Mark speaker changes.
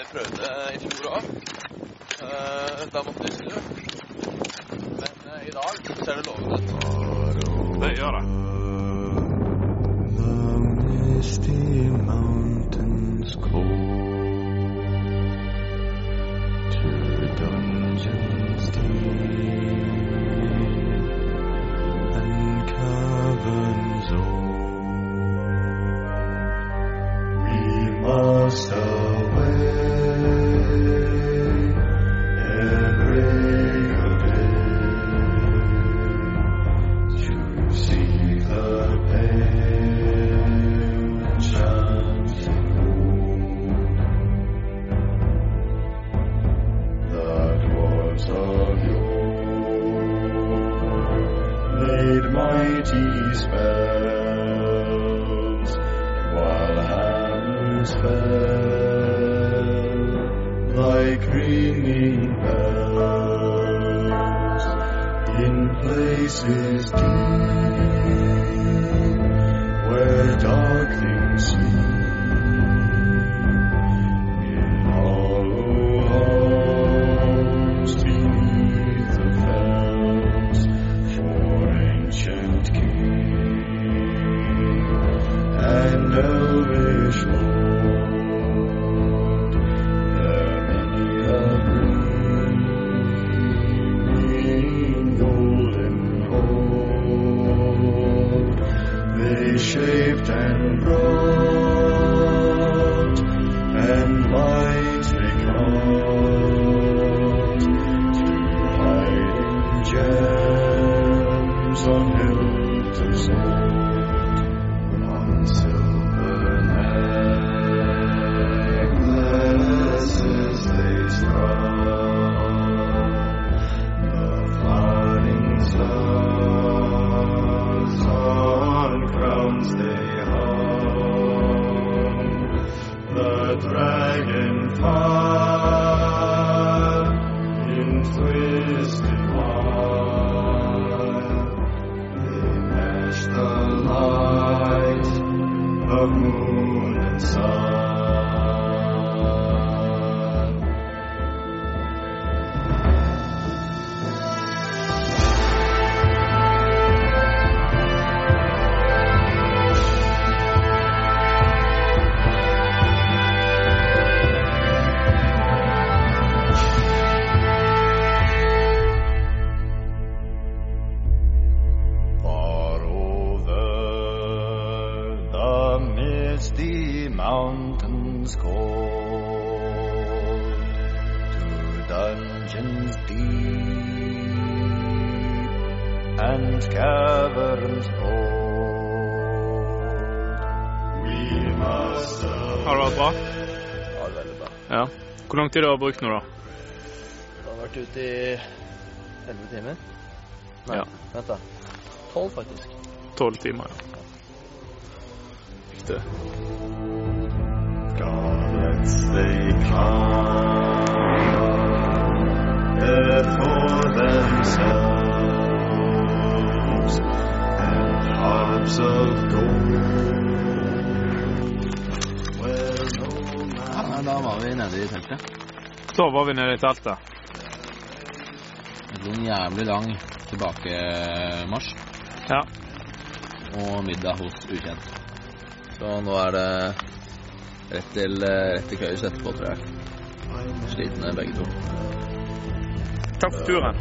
Speaker 1: vi prøvde i fjor òg. Da måtte vi snu. Men eh, i dag ser det lovende ut.
Speaker 2: Det gjør det.
Speaker 3: The misty mountains cold to dungeons deep and caverns old. Mighty spells while hammers fell like ringing bells in places deep where dark things sleep on you. Moon and sun misty mountains cold to dungeons deep and caverns old. We must
Speaker 2: Har det vært bra?
Speaker 4: Ja, veldig bra.
Speaker 2: Ja. Hvor lang tid har du brukt nå, da?
Speaker 4: Det har vært ute i 11 timer. Nei,
Speaker 2: Ja.
Speaker 4: vent da. 12 faktisk.
Speaker 2: Tolv timer, ja. Riktig.
Speaker 3: Goblets they come, for themselves, and harps of gold. Where no man
Speaker 5: Ja, da var vi nede i teltet.
Speaker 2: Så var vi nede i teltet.
Speaker 5: Det ble en jævlig lang tilbakemarsj
Speaker 2: Ja.
Speaker 5: og middag hos ukjent. Så nå er det Rett til, eh, til køys etterpå, tror jeg. Slitne begge to.
Speaker 2: Takk for turen.